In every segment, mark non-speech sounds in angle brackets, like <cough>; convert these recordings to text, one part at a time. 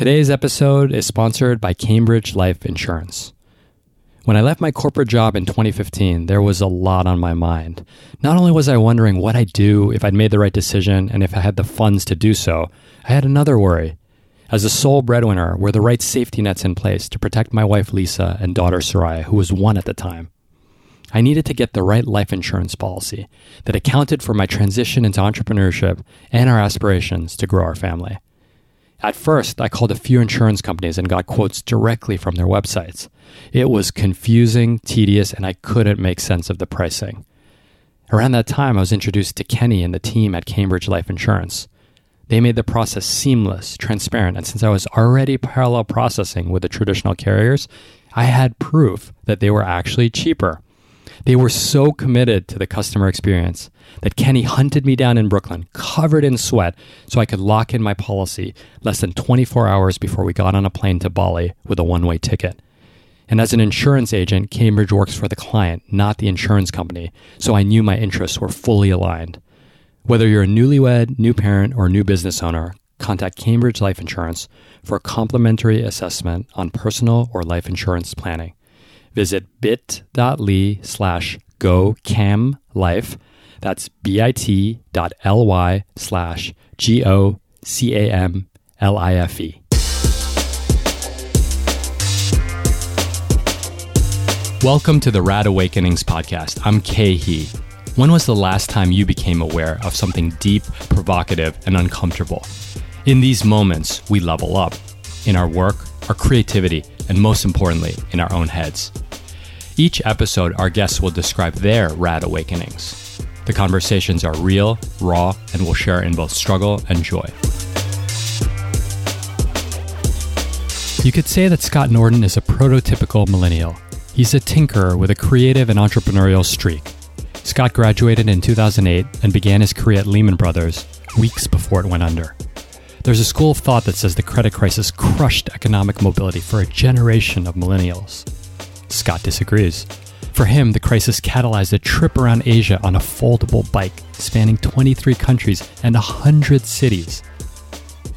Today's episode is sponsored by Cambridge Life Insurance. When I left my corporate job in 2015, there was a lot on my mind. Not only was I wondering what I'd do if I'd made the right decision and if I had the funds to do so, I had another worry. As a sole breadwinner, were the right safety nets in place to protect my wife Lisa and daughter Soraya, who was one at the time? I needed to get the right life insurance policy that accounted for my transition into entrepreneurship and our aspirations to grow our family. At first, I called a few insurance companies and got quotes directly from their websites. It was confusing, tedious, and I couldn't make sense of the pricing. Around that time, I was introduced to Kenny and the team at Cambridge Life Insurance. They made the process seamless, transparent, and since I was already parallel processing with the traditional carriers, I had proof that they were actually cheaper. They were so committed to the customer experience that Kenny hunted me down in Brooklyn, covered in sweat, so I could lock in my policy less than 24 hours before we got on a plane to Bali with a one way ticket. And as an insurance agent, Cambridge works for the client, not the insurance company, so I knew my interests were fully aligned. Whether you're a newlywed, new parent, or new business owner, contact Cambridge Life Insurance for a complimentary assessment on personal or life insurance planning. Visit bit.ly slash gocamlife. That's bit.ly slash G O C A M L I F E. Welcome to the Rad Awakenings podcast. I'm He. When was the last time you became aware of something deep, provocative, and uncomfortable? In these moments, we level up in our work, our creativity, and most importantly, in our own heads. Each episode, our guests will describe their rad awakenings. The conversations are real, raw, and will share in both struggle and joy. You could say that Scott Norton is a prototypical millennial. He's a tinkerer with a creative and entrepreneurial streak. Scott graduated in 2008 and began his career at Lehman Brothers weeks before it went under. There's a school of thought that says the credit crisis crushed economic mobility for a generation of millennials. Scott disagrees. For him, the crisis catalyzed a trip around Asia on a foldable bike spanning 23 countries and 100 cities.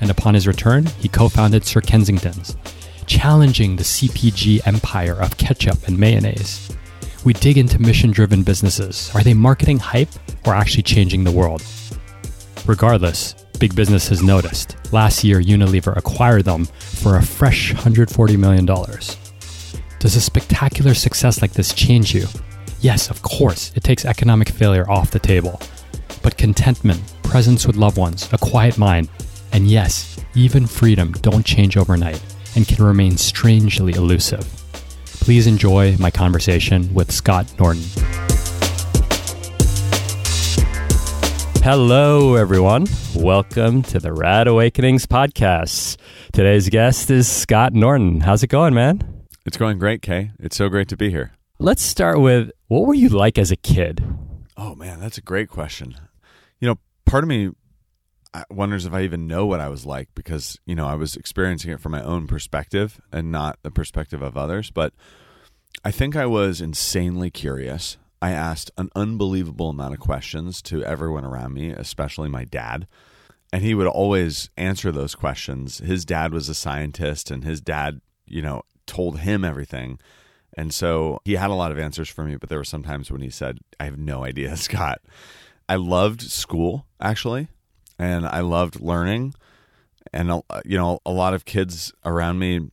And upon his return, he co founded Sir Kensington's, challenging the CPG empire of ketchup and mayonnaise. We dig into mission driven businesses. Are they marketing hype or actually changing the world? Regardless, big business has noticed. Last year, Unilever acquired them for a fresh $140 million. Does a spectacular success like this change you? Yes, of course, it takes economic failure off the table. But contentment, presence with loved ones, a quiet mind, and yes, even freedom don't change overnight and can remain strangely elusive. Please enjoy my conversation with Scott Norton. Hello, everyone. Welcome to the Rad Awakenings podcast. Today's guest is Scott Norton. How's it going, man? It's going great, Khe. It's so great to be here. Let's start with what were you like as a kid? Oh, man, that's a great question. You know, part of me wonders if I even know what I was like because, you know, I was experiencing it from my own perspective and not the perspective of others. But I think I was insanely curious. I asked an unbelievable amount of questions to everyone around me, especially my dad. And he would always answer those questions. His dad was a scientist, and his dad, you know, told him everything. And so he had a lot of answers for me, but there were some times when he said, I have no idea, <laughs> Scott. I loved school, actually, and I loved learning. And, uh, you know, a lot of kids around me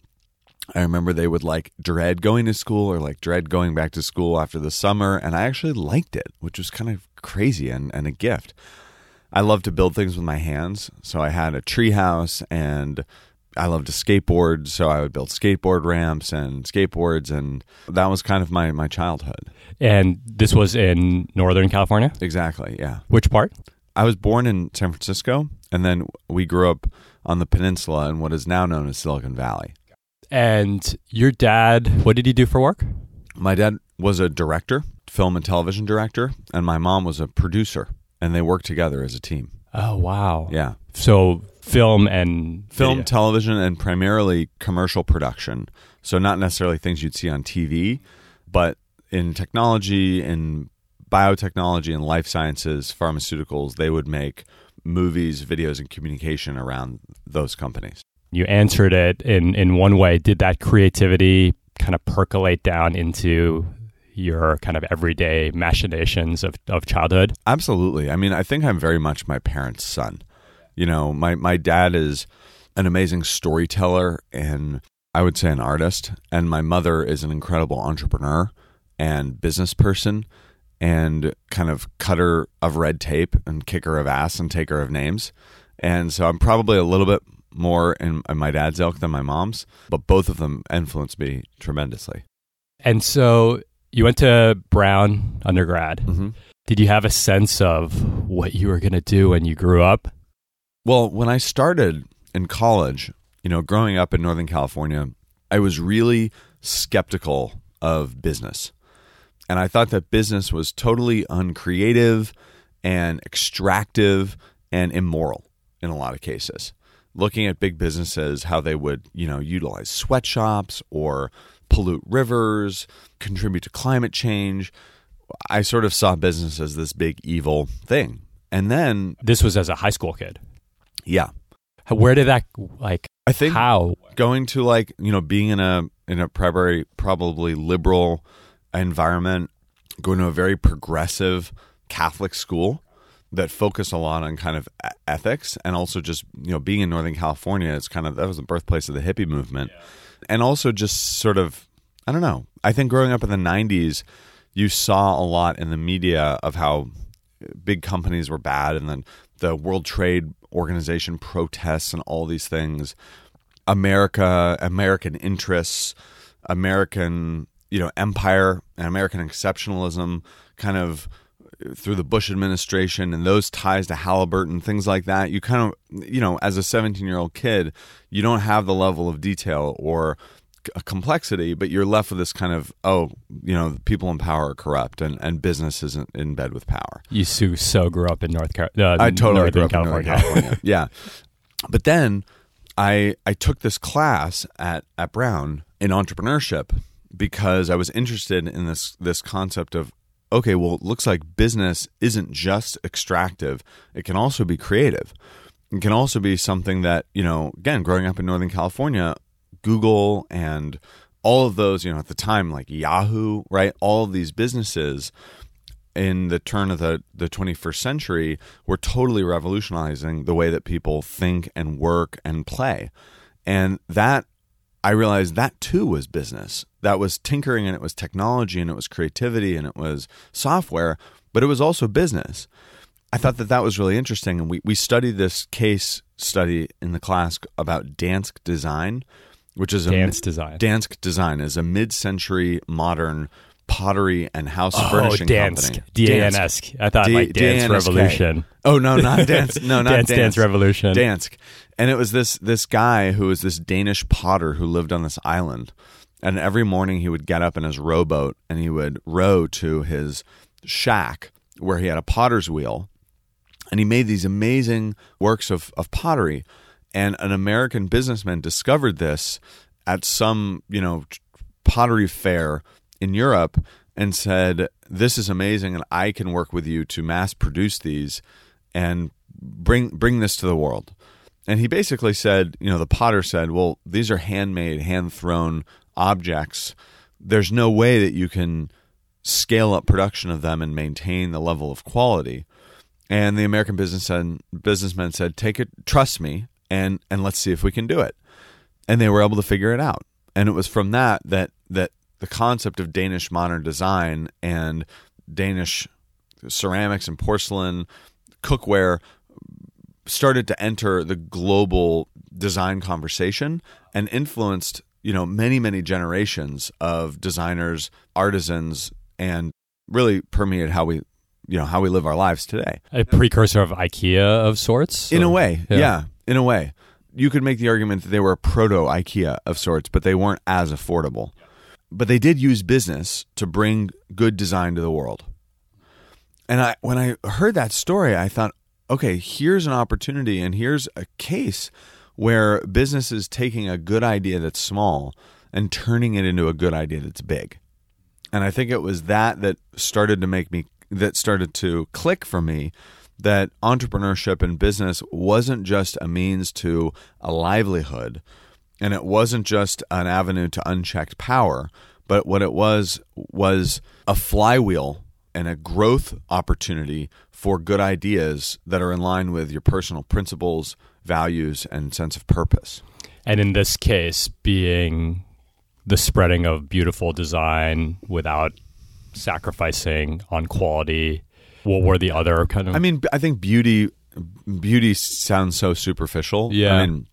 I remember they would like dread going to school or like dread going back to school after the summer. And I actually liked it, which was kind of crazy and, and a gift. I love to build things with my hands. So I had a tree house and I loved to skateboard. So I would build skateboard ramps and skateboards. And that was kind of my, my childhood. And this was in Northern California? Exactly. Yeah. Which part? I was born in San Francisco and then we grew up on the peninsula in what is now known as Silicon Valley. And your dad, what did he do for work? My dad was a director, film and television director, and my mom was a producer, and they worked together as a team. Oh, wow. Yeah. So film and Film, video. television, and primarily commercial production. So, not necessarily things you'd see on TV, but in technology, in biotechnology, and life sciences, pharmaceuticals, they would make movies, videos, and communication around those companies. You answered it in, in one way. Did that creativity kind of percolate down into your kind of everyday machinations of, of childhood? Absolutely. I mean, I think I'm very much my parents' son. You know, my, my dad is an amazing storyteller and I would say an artist. And my mother is an incredible entrepreneur and business person and kind of cutter of red tape and kicker of ass and taker of names. And so I'm probably a little bit more in, in my dad's ilk than my mom's, but both of them influenced me tremendously. And so you went to Brown undergrad. Mm-hmm. Did you have a sense of what you were going to do when you grew up? Well, when I started in college, you know, growing up in Northern California, I was really skeptical of business. And I thought that business was totally uncreative and extractive and immoral in a lot of cases. Looking at big businesses, how they would, you know, utilize sweatshops or pollute rivers, contribute to climate change. I sort of saw business as this big evil thing. And then This was as a high school kid. yeah, Where did that like I think how? going to like you know being in a in a probably probably liberal environment going to a very progressive catholic school that focus a lot on kind of ethics and also just you know being in northern california it's kind of that was the birthplace of the hippie movement. And also just sort of i don't know i think growing up in the 90s you saw a lot in the media of how big companies were bad and then the world trade organization protests and all these things. America, American interests, American, you know, empire and American exceptionalism kind of through the Bush administration and those ties to Halliburton, things like that. You kind of, you know, as a 17 year old kid, you don't have the level of detail or c- complexity, but you're left with this kind of, oh, you know, people in power are corrupt and, and business isn't in bed with power. You so, so grew up in North Carolina. Uh, I totally grew up California. in North California. <laughs> yeah, but then I I took this class at at Brown in entrepreneurship because I was interested in this this concept of okay, well, it looks like business isn't just extractive; it can also be creative. It can also be something that you know. Again, growing up in Northern California, Google and all of those, you know, at the time, like Yahoo, right? All of these businesses in the turn of the, the 21st century were totally revolutionizing the way that people think and work and play. And that, I realized that too was business. That was tinkering and it was technology and it was creativity and it was software, but it was also business. I thought that that was really interesting. And we, we studied this case study in the class about Dansk Design, which is a Dance design. Dansk Design is a mid-century modern pottery and house oh, furnishing Dansk. company. D A N S K. I thought D- like Dance D-A-N-S-K. Revolution. Oh no, not <laughs> dance. No, not Dance Dance Revolution. Dansk. And it was this this guy who was this Danish potter who lived on this island. And every morning he would get up in his rowboat and he would row to his shack where he had a potter's wheel. And he made these amazing works of, of pottery. And an American businessman discovered this at some, you know, pottery fair in Europe and said, "This is amazing, and I can work with you to mass produce these and bring bring this to the world." And he basically said, you know, the potter said, "Well, these are handmade, hand thrown objects. There's no way that you can scale up production of them and maintain the level of quality." And the American businessman said, "Take it, trust me, and and let's see if we can do it." And they were able to figure it out. And it was from that that that the concept of Danish modern design and Danish ceramics and porcelain, cookware started to enter the global design conversation and influenced, you know, many many generations of designers, artisans and really permeated how we you know how we live our lives today. A precursor of IKEA of sorts. In a way, Yeah. yeah. in a way. You could make the argument that they were a proto IKEA of sorts, but they weren't as affordable. But they did use business to bring good design to the world. And I when I heard that story, I thought, okay, here's an opportunity and here's a case where business is taking a good idea that's small and turning it into a good idea that's big. And I think it was that that started to make me that started to click for me that entrepreneurship and business wasn't just a means to a livelihood and it wasn't just an avenue to unchecked power, but what it was was a flywheel and a growth opportunity for good ideas that are in line with your personal principles, values, and sense of purpose. And in this case, being the spreading of beautiful design without sacrificing on quality. What were the other kind of? I mean, I think beauty beauty sounds so superficial. Yeah. I mean,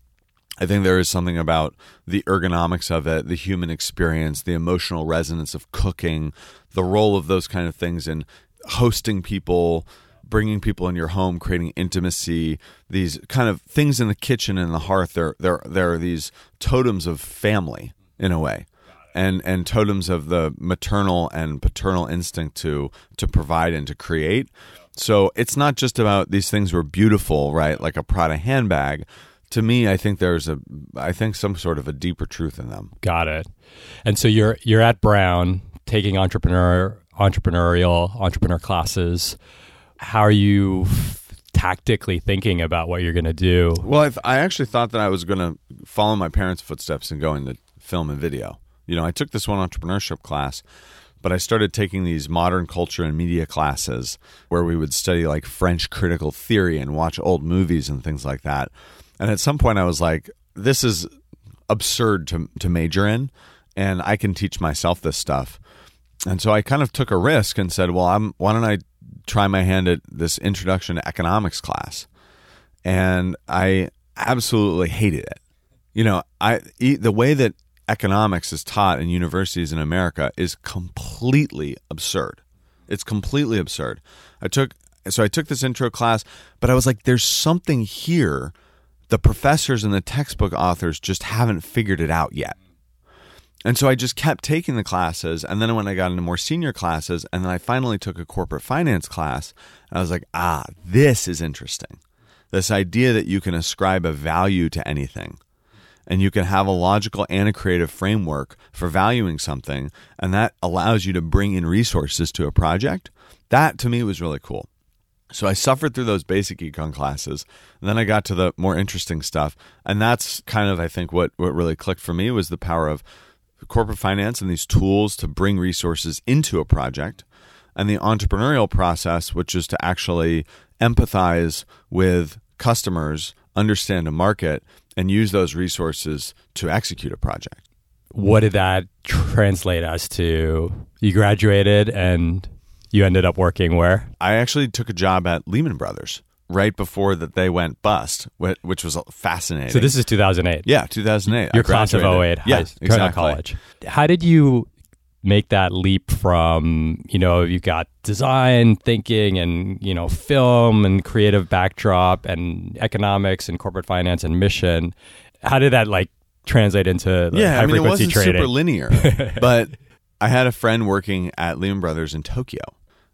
I think there is something about the ergonomics of it, the human experience, the emotional resonance of cooking, the role of those kind of things in hosting people, bringing people in your home, creating intimacy, these kind of things in the kitchen and the hearth. There, there, there are these totems of family in a way, and and totems of the maternal and paternal instinct to to provide and to create. So it's not just about these things were beautiful, right? Like a Prada handbag. To me, I think there's a, I think some sort of a deeper truth in them. Got it. And so you're you're at Brown taking entrepreneur entrepreneurial entrepreneur classes. How are you tactically thinking about what you're going to do? Well, I, th- I actually thought that I was going to follow my parents' footsteps and go into film and video. You know, I took this one entrepreneurship class, but I started taking these modern culture and media classes where we would study like French critical theory and watch old movies and things like that. And at some point, I was like, this is absurd to, to major in, and I can teach myself this stuff. And so I kind of took a risk and said, well, I'm, why don't I try my hand at this introduction to economics class? And I absolutely hated it. You know, I the way that economics is taught in universities in America is completely absurd. It's completely absurd. I took so I took this intro class, but I was like there's something here the professors and the textbook authors just haven't figured it out yet. And so I just kept taking the classes. And then when I got into more senior classes, and then I finally took a corporate finance class, I was like, ah, this is interesting. This idea that you can ascribe a value to anything and you can have a logical and a creative framework for valuing something, and that allows you to bring in resources to a project. That to me was really cool. So I suffered through those basic econ classes, and then I got to the more interesting stuff, and that's kind of I think what what really clicked for me was the power of corporate finance and these tools to bring resources into a project, and the entrepreneurial process, which is to actually empathize with customers, understand a market, and use those resources to execute a project. What did that translate us to? You graduated and you ended up working where? I actually took a job at Lehman Brothers right before that they went bust, which was fascinating. So this is 2008. Yeah, 2008. Your class of 08, yeah, high, exactly. college. How did you make that leap from, you know, you've got design thinking and, you know, film and creative backdrop and economics and corporate finance and mission. How did that like translate into like, yeah, high I mean, it wasn't trading? super linear, <laughs> but I had a friend working at Lehman Brothers in Tokyo,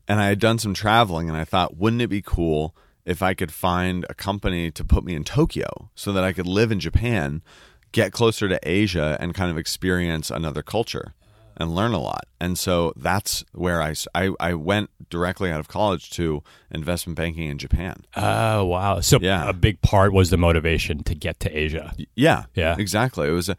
and I had done some traveling, and I thought, wouldn't it be cool if I could find a company to put me in Tokyo so that I could live in Japan, get closer to Asia, and kind of experience another culture and learn a lot. And so that's where I, I, I went directly out of college to investment banking in Japan. Oh, wow. So Yeah. a big part was the motivation to get to Asia. Yeah, Yeah. exactly. It was a,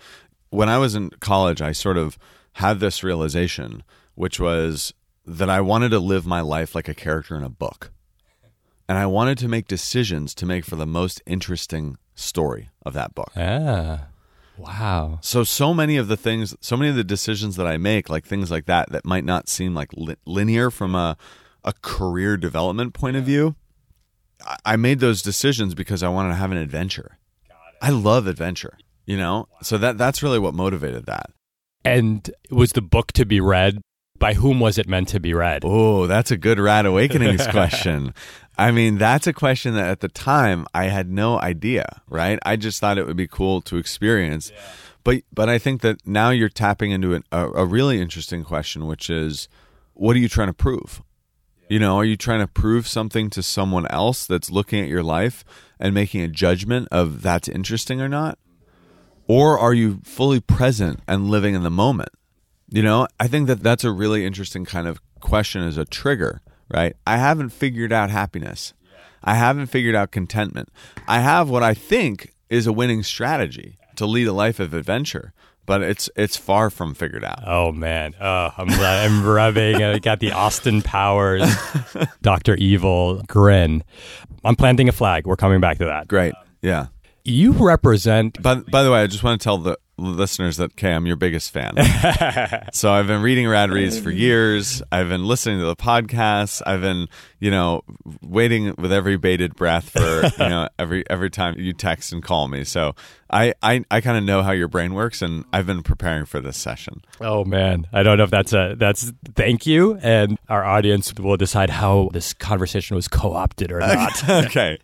when I was in college. I sort of had this realization, which was that I wanted to live my life like a character in a book, and I wanted to make decisions to make for the most interesting story of that book. Ah, wow. So, so many of the things, so many of the decisions that I make, like things like that, that might not seem like li- linear from a a career development point of view. I- I made those decisions because I wanted to have an adventure. I love adventure, you know. So that that's really what motivated that. And was the book to be read? By whom was it meant to be read? Oh, that's a good Rad Awakenings <laughs> question. I mean, that's a question that at the time I had no idea, right? I just thought it would be cool to experience. But but I think that now you're tapping into an, a, a really interesting question, which is, what are you trying to prove? You know, are you trying to prove something to someone else that's looking at your life and making a judgment of that's interesting or not? Or are you fully present and living in the moment? You know, I think that that's a really interesting kind of question as a trigger, right? I haven't figured out happiness. I haven't figured out contentment. I have what I think is a winning strategy to lead a life of adventure, but it's it's far from figured out. Oh man, oh, I'm I'm rubbing. I got the Austin Powers, <laughs> Doctor Evil grin. I'm planting a flag. We're coming back to that. Great, yeah. You represent. But by the way, I just want to tell the listeners that Khe, I'm your biggest fan. <laughs> so I've been reading Rad Reads for years. I've been listening to the podcasts. I've been, you know, waiting with every bated breath for, you know, <laughs> every every time you text and call me. So I I, I kind of know how your brain works, and I've been preparing for this session. Oh man, I don't know if that's a that's thank you, and our audience will decide how this conversation was co opted or <laughs> not. okay.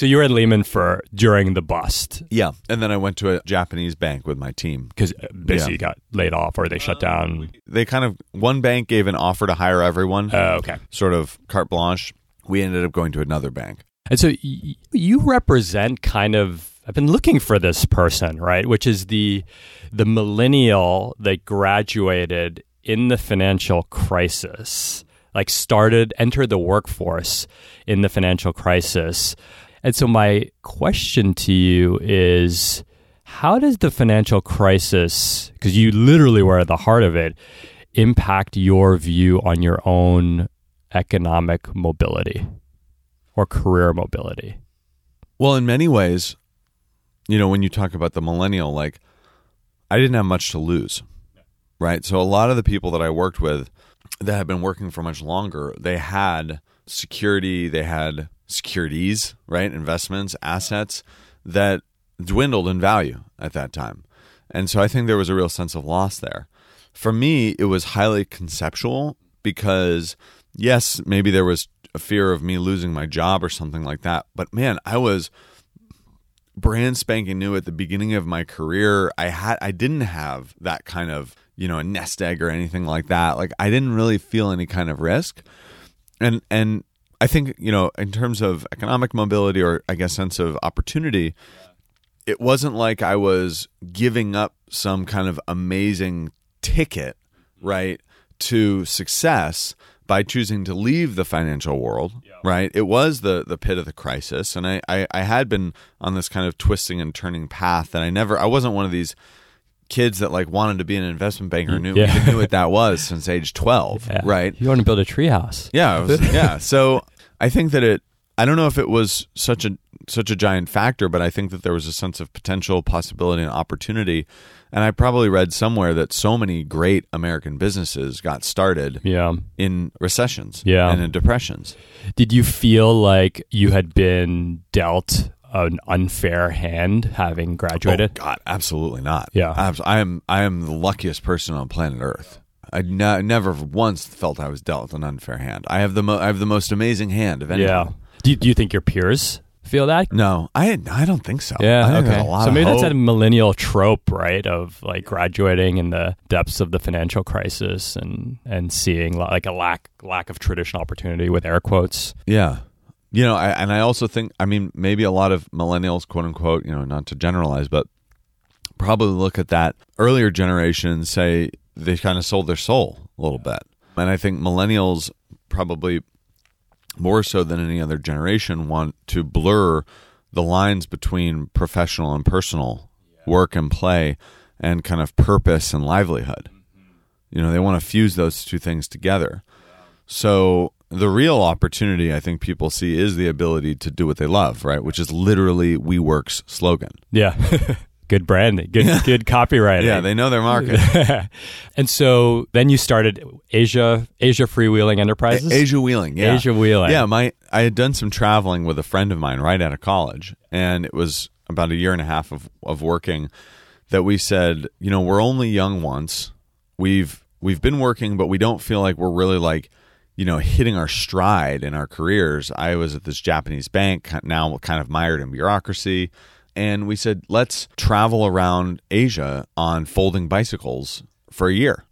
So you were at Lehman for during the bust. Yeah, and then I went to a Japanese bank with my team because basically yeah. got laid off or they shut down. They kind of one bank gave an offer to hire everyone. Oh, uh, okay. Sort of carte blanche. We ended up going to another bank. And so y- you represent kind of I've been looking for this person, right? Which is the the millennial that graduated in the financial crisis, like started entered the workforce in the financial crisis and so, my question to you is how does the financial crisis, because you literally were at the heart of it, impact your view on your own economic mobility or career mobility? Well, in many ways, you know, when you talk about the millennial, like I didn't have much to lose, right? So, a lot of the people that I worked with that had been working for much longer, they had security, they had securities, right? Investments, assets that dwindled in value at that time. And so I think there was a real sense of loss there. For me, it was highly conceptual because, yes, maybe there was a fear of me losing my job or something like that. But man, I was brand spanking new at the beginning of my career. I had I didn't have that kind of, you know, a nest egg or anything like that. Like I didn't really feel any kind of risk. And and I think, you know, in terms of economic mobility or I guess sense of opportunity, it wasn't like I was giving up some kind of amazing ticket, right, to success by choosing to leave the financial world, yeah. right? It was the the pit of the crisis. And I, I, I had been on this kind of twisting and turning path and I never I wasn't one of these kids that like wanted to be an investment banker knew, yeah. knew what that <laughs> was since age 12 yeah. right you want to build a treehouse yeah was, <laughs> yeah so I think that it. I don't know if it was such a such a giant factor, but I think that there was a sense of potential, possibility, and opportunity. And I probably read somewhere that so many great American businesses got started yeah. in recessions yeah. and in depressions. Did you feel like you had been dealt an unfair hand having graduated? Oh, God, absolutely not. Yeah, I am. I am the luckiest person on planet Earth. I ne- never once felt I was dealt an unfair hand. I have the mo- I have the most amazing hand of anyone. Yeah. Do you, do you think your peers feel that? No, I I don't think so. Yeah, okay. so maybe that's a millennial trope, right? Of like graduating in the depths of the financial crisis and and seeing like a lack lack of traditional opportunity with air quotes. Yeah. You know, I, and I also think, I mean, maybe a lot of millennials, quote unquote, you know, not to generalize, but probably look at that earlier generation and say, they kind of sold their soul a little bit. And I think millennials probably more so than any other generation want to blur the lines between professional and personal work and play and kind of purpose and livelihood. Mm-hmm. You know, they want to fuse those two things together. So the real opportunity I think people see is the ability to do what they love, right? Which is literally WeWork's slogan. Yeah. <laughs> good branding, good good copywriting. Yeah, they know their market. <laughs> and so then you started Asia Asia Freewheeling Enterprises. Asia Wheeling, yeah. Asia Wheeling. Yeah, my I had done some traveling with a friend of mine right out of college, and it was about a year and a half of of working that we said, you know, we're only young once. We've we've been working, but we don't feel like we're really like you know, hitting our stride in our careers. I was at this Japanese bank, now kind of mired in bureaucracy and we said, let's travel around Asia on folding bicycles for a year.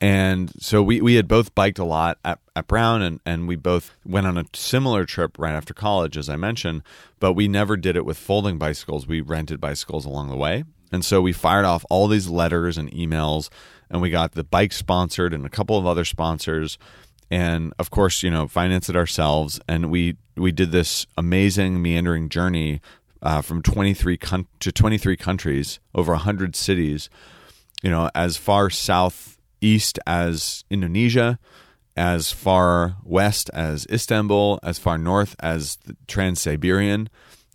And so we, we had both biked a lot at, at Brown and, and we both went on a similar trip right after college, as I mentioned, but we never did it with folding bicycles. We rented bicycles along the way. And so we fired off all these letters and emails and we got the bike sponsored and a couple of other sponsors and of course, you know, finance it ourselves. And we we did this amazing meandering journey uh, from 23 con- to 23 countries, over 100 cities, you know, as far southeast as Indonesia, as far west as Istanbul, as far north as the Trans Siberian,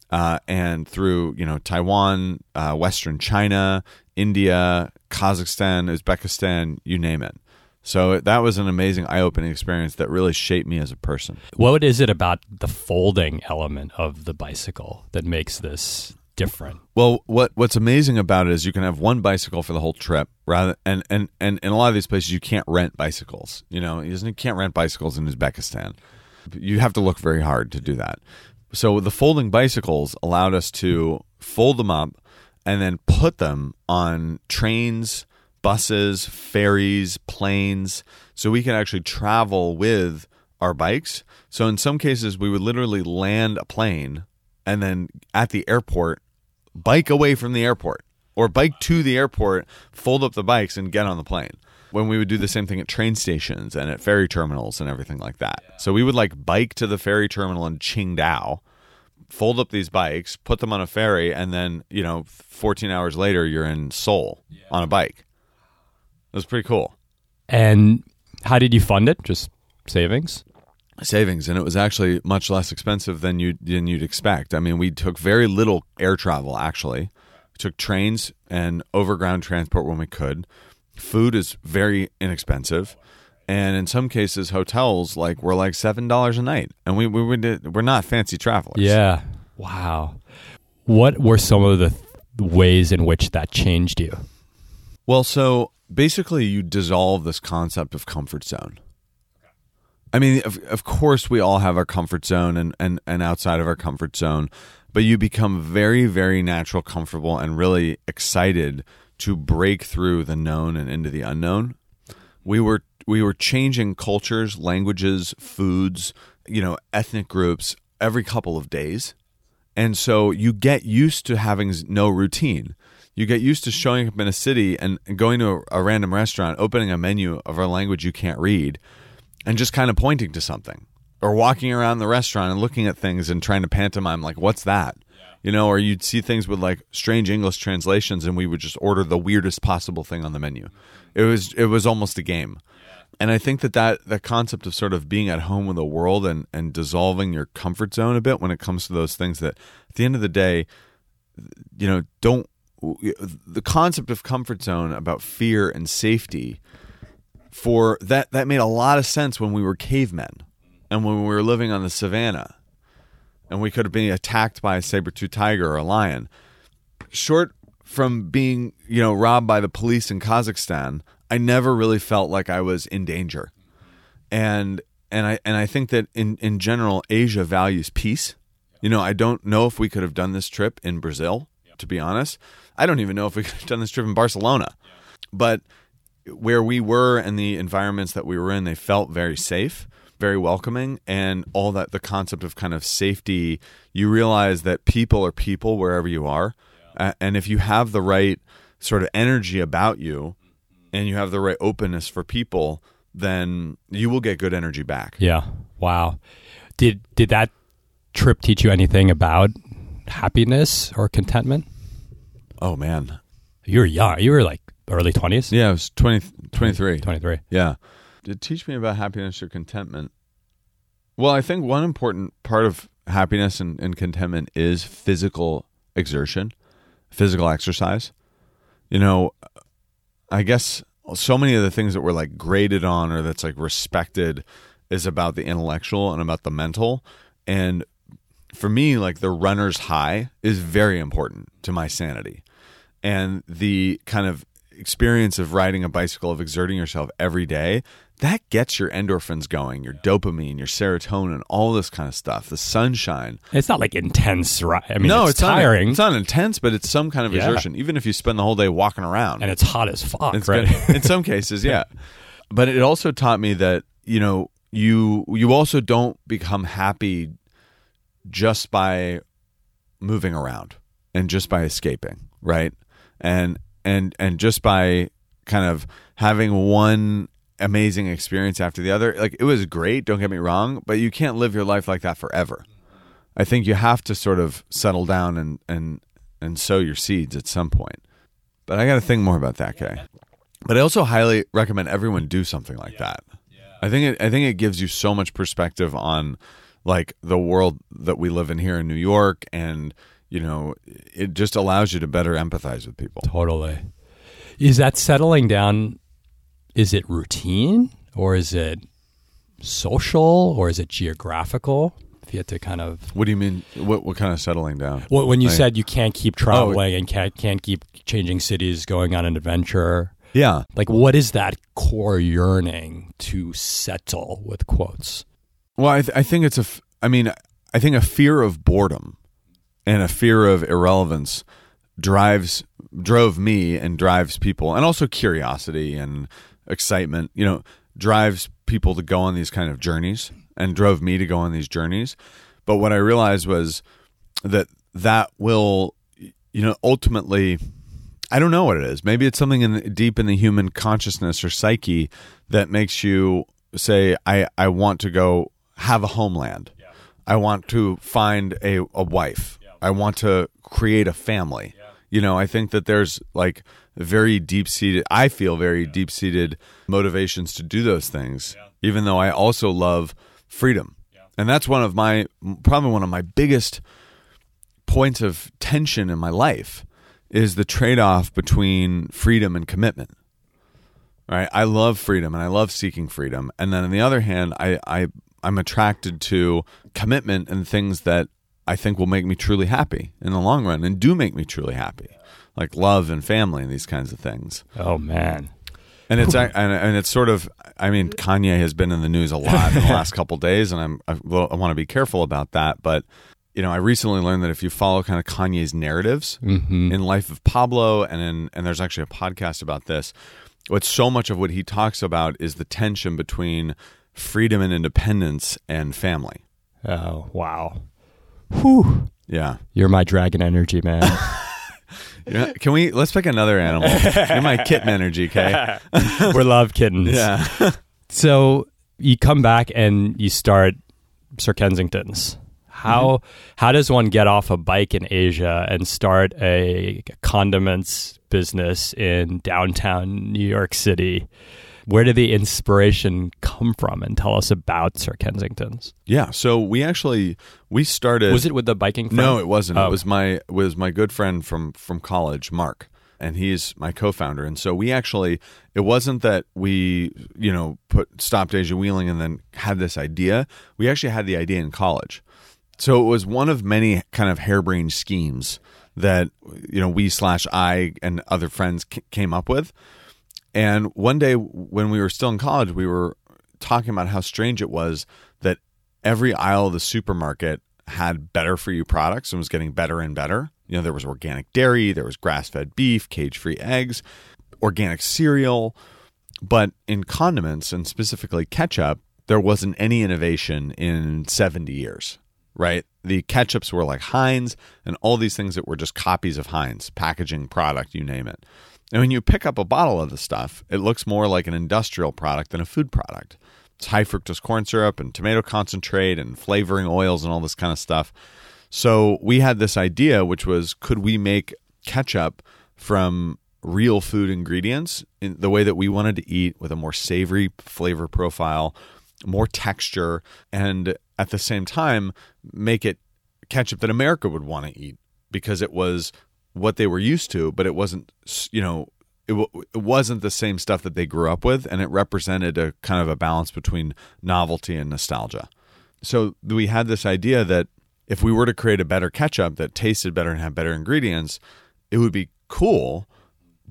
uh, and through you know Taiwan, uh, Western China, India, Kazakhstan, Uzbekistan, you name it. So that was an amazing eye-opening experience that really shaped me as a person. What is it about the folding element of the bicycle that makes this different? Well, what what's amazing about it is you can have one bicycle for the whole trip, rather and and and in a lot of these places you can't rent bicycles. You know, you can't rent bicycles in Uzbekistan. You have to look very hard to do that. So the folding bicycles allowed us to fold them up and then put them on trains buses, ferries, planes, so we can actually travel with our bikes. So in some cases, we would literally land a plane and then at the airport, bike away from the airport or bike to the airport, fold up the bikes and get on the plane. When we would do the same thing at train stations and at ferry terminals and everything like that. So we would like bike to the ferry terminal in Qingdao, fold up these bikes, put them on a ferry, and then, you know, 14 hours later, you're in Seoul on a bike. It was pretty cool. And how did you fund it? Just savings? Savings, and it was actually much less expensive than you than you'd expect. I mean, we took very little air travel. Actually, we took trains and overground transport when we could. Food is very inexpensive, and in some cases, hotels like were like seven dollars a night, and we we did, we're not fancy travelers. Yeah. Wow. What were some of the ways in which that changed you? Well, so basically you dissolve this concept of comfort zone. I mean, of, of course, we all have our comfort zone and, and, and outside of our comfort zone, but you become very, very natural, comfortable, and really excited to break through the known and into the unknown. We were we were changing cultures, languages, foods, you know, ethnic groups every couple of days. And so you get used to having no routine you get used to showing up in a city and going to a, a random restaurant, opening a menu of a language you can't read, and just kind of pointing to something. Or walking around the restaurant and looking at things and trying to pantomime like what's that? You know or you'd see things with like strange english translations and we would just order the weirdest possible thing on the menu. It was it was almost a game. And i think that that that concept of sort of being at home with the world and and dissolving your comfort zone a bit when it comes to those things that at the end of the day you know don't the concept of comfort zone about fear and safety for that that made a lot of sense when we were cavemen and when we were living on the savannah and we could have been attacked by a saber-tooth tiger or a lion. Short from being you know robbed by the police in Kazakhstan I never really felt like I was in danger. And and I and I think that in in general Asia values peace. You know I don't know if we could have done this trip in Brazil to be honest I don't even know if we <laughs> could have done this trip in Barcelona. But where we were and the environments that we were in, they felt very safe, very welcoming, and all that the concept of kind of safety. You realize that people are people wherever you are. Yeah. and if you have the right sort of energy about you mm-hmm. and you have the right openness for people, then you will get good energy back. Yeah. Wow. Did did that trip teach you anything about happiness or contentment? Oh man, you were young. You were like early twenties. Yeah, I was 20, 23. 23. Yeah. Did teach me about happiness or contentment? Well, I think one important part of happiness and, and contentment is physical exertion, physical exercise. You know, I guess so many of the things that we're like graded on or that's like respected is about the intellectual and about the mental. And for me, like the runner's high is very important to my sanity and the kind of experience of riding a bicycle, of exerting yourself every day, that gets your endorphins going, your dopamine, your serotonin, all this kind of stuff. The sunshine. It's not like intense, right? I mean, no, it's, it's tiring. Not, it's not intense, but it's some kind of yeah. exertion. Even if you spend the whole day walking around, and it's hot as fuck, it's right? in some cases, yeah. <laughs> But it also taught me that you know you you also don't become happy just by moving around and just by escaping, right? And and and just by kind of having one amazing experience after the other. Like it was great, don't get me wrong, but you can't live your life like that forever. I think you have to sort of settle down and and and sow your seeds at some point. But I got to think more about that guy. But I also highly recommend everyone do something like that. I think it, I think it gives you so much perspective on like the world that we live in here in New York and you know it just allows you to better empathize with people. Totally. Is that settling down? Is it routine or is it social or is it geographical? If you had to kind of What do you mean what what kind of settling down? Well, when you Like- said you can't keep oh. traveling and can't can't keep changing cities, going on an adventure, Yeah. like what is that core yearning to settle with quotes? Well, I, th- I think it's a. F- I mean, I think a fear of boredom and a fear of irrelevance drives drove me and drives people, and also curiosity and excitement. You know, drives people to go on these kind of journeys, and drove me to go on these journeys. But what I realized was that that will, you know, ultimately. I don't know what it is. Maybe it's something in deep in the human consciousness or psyche that makes you say, "I I want to go have a homeland. I want to find a a wife. I want to create a family." You know, I think that there's like very deep seated. I feel very deep seated motivations to do those things, even though I also love freedom, and that's one of my probably one of my biggest points of tension in my life is the trade-off between freedom and commitment. Right? I love freedom and i love seeking freedom. And then on the other hand i, I i'm attracted to commitment and things that i think will make me truly happy in the long run and do make me truly happy like love and family and these kinds of things Oh man. and it's and, and it's sort of I mean Kanye has been in the news a lot in the <laughs> last couple days, and I'm I, well, I want to be careful about that. But you know, I recently learned that if you follow kind of Kanye's narratives mm-hmm. in Life of Pablo, and in and there's actually a podcast about this. What so much of what he talks about is the tension between freedom and independence and family. Oh wow. Whew. Yeah. You're my dragon energy, man. <laughs> Can we let's pick another animal? You're my kitten energy, okay? <laughs> We're love kittens. Yeah. <laughs> So you come back and you start Sir Kensington's. How mm-hmm. how does one get off a bike in Asia and start a condiments business in downtown New York City? Where did the inspiration come from? And tell us about Sir Kensington's. Yeah. So we actually we started Was it with the biking? Friend? No, it wasn't. Oh. It was my it was my good friend from from college, Mark, and he's my co-founder. And so we actually it wasn't that we you know put stopped Asia Wheeling and then had this idea. We actually had the idea in college. So it was one of many kind of harebrained schemes that you know we slash I and other friends c- came up with. And one day when we were still in college, we were talking about how strange it was that every aisle of the supermarket had better for you products and was getting better and better. You know, there was organic dairy, there was grass fed beef, cage free eggs, organic cereal. But in condiments and specifically ketchup, there wasn't any innovation in 70 years, right? The ketchups were like Heinz and all these things that were just copies of Heinz, packaging, product, you name it. And when you pick up a bottle of the stuff, it looks more like an industrial product than a food product. It's high fructose corn syrup and tomato concentrate and flavoring oils and all this kind of stuff. So we had this idea, which was could we make ketchup from real food ingredients in the way that we wanted to eat with a more savory flavor profile, more texture, and at the same time make it ketchup that America would want to eat because it was what they were used to, but it wasn't, you know, it, w- it wasn't the same stuff that they grew up with, and it represented a kind of a balance between novelty and nostalgia. So we had this idea that if we were to create a better ketchup that tasted better and had better ingredients, it would be cool.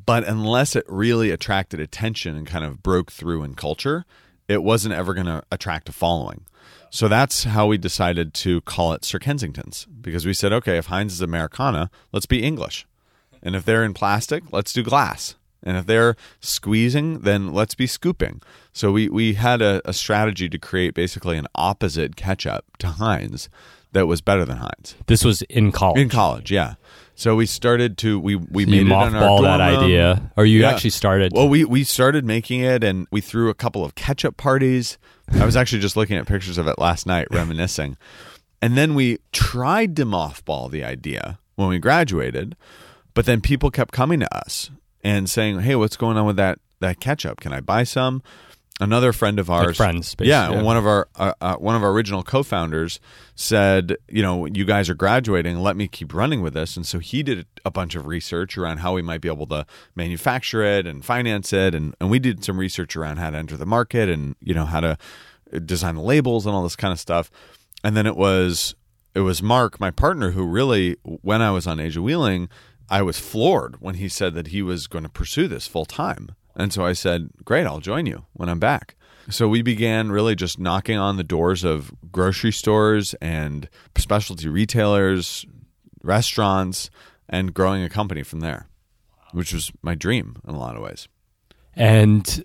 But unless it really attracted attention and kind of broke through in culture, it wasn't ever going to attract a following. So that's how we decided to call it Sir Kensington's because we said, okay, if Heinz is Americana, let's be English. And if they're in plastic, let's do glass. And if they're squeezing, then let's be scooping. So we, we had a, a strategy to create basically an opposite ketchup to Heinz that was better than Heinz. This was in college. In college, yeah. So we started to we we You made it on our mothball that idea, or you Yeah. actually started. Well, we we started making it, and we threw a couple of ketchup parties. I was actually just looking at pictures of it last night, reminiscing. And then we tried to mothball the idea when we graduated, but then people kept coming to us and saying, "Hey, what's going on with that that ketchup? Can I buy some?" Another friend of ours, friends, basically, yeah, yeah. one of our uh, uh, one of our original co-founders said, "You know, you guys are graduating. Let me keep running with this." And so he did a bunch of research around how we might be able to manufacture it and finance it, and and we did some research around how to enter the market and you know how to design the labels and all this kind of stuff. And then it was it was Mark, my partner, who really, when I was on Asia Wheeling, I was floored when he said that he was going to pursue this full time. And so I said, Great, I'll join you when I'm back. So we began really just knocking on the doors of grocery stores and specialty retailers, restaurants, and growing a company from there, which was my dream in a lot of ways. And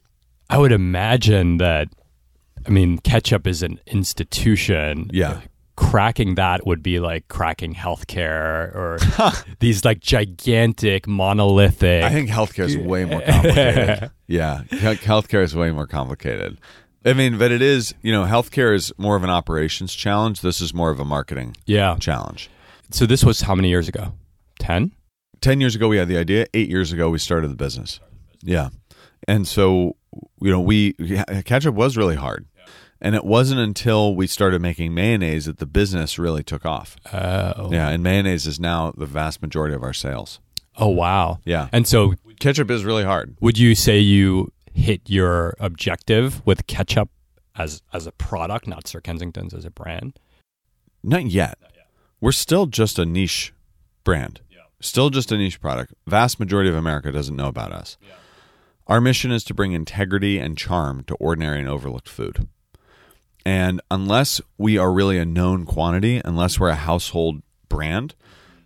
I would imagine that, I mean, ketchup is an institution. Yeah. Cracking that would be like cracking healthcare or <laughs> these like gigantic monolithic. I think healthcare is way more <laughs> complicated. yeah, he- healthcare is way more complicated. I mean, but it is, you know, healthcare is more of an operations challenge. This is more of a marketing yeah. challenge. So this was how many years ago? 10? 10 years ago, we had the idea. Eight years ago, we started the business. Yeah. And so, you know, we, ketchup was really hard. And it wasn't until we started making mayonnaise that the business really took off. Oh. Yeah. And mayonnaise is now the vast majority of our sales. Oh, wow. Yeah. And so Ketchup is really hard. would you say you hit your objective with ketchup as as a product, not Sir Kensington's as a brand? Not yet. We're still just a niche brand. Yeah. Still just a niche product. Vast majority of America doesn't know about us. Yeah. Our mission is to bring integrity and charm to ordinary and overlooked food. And unless we are really a known quantity, unless we're a household brand,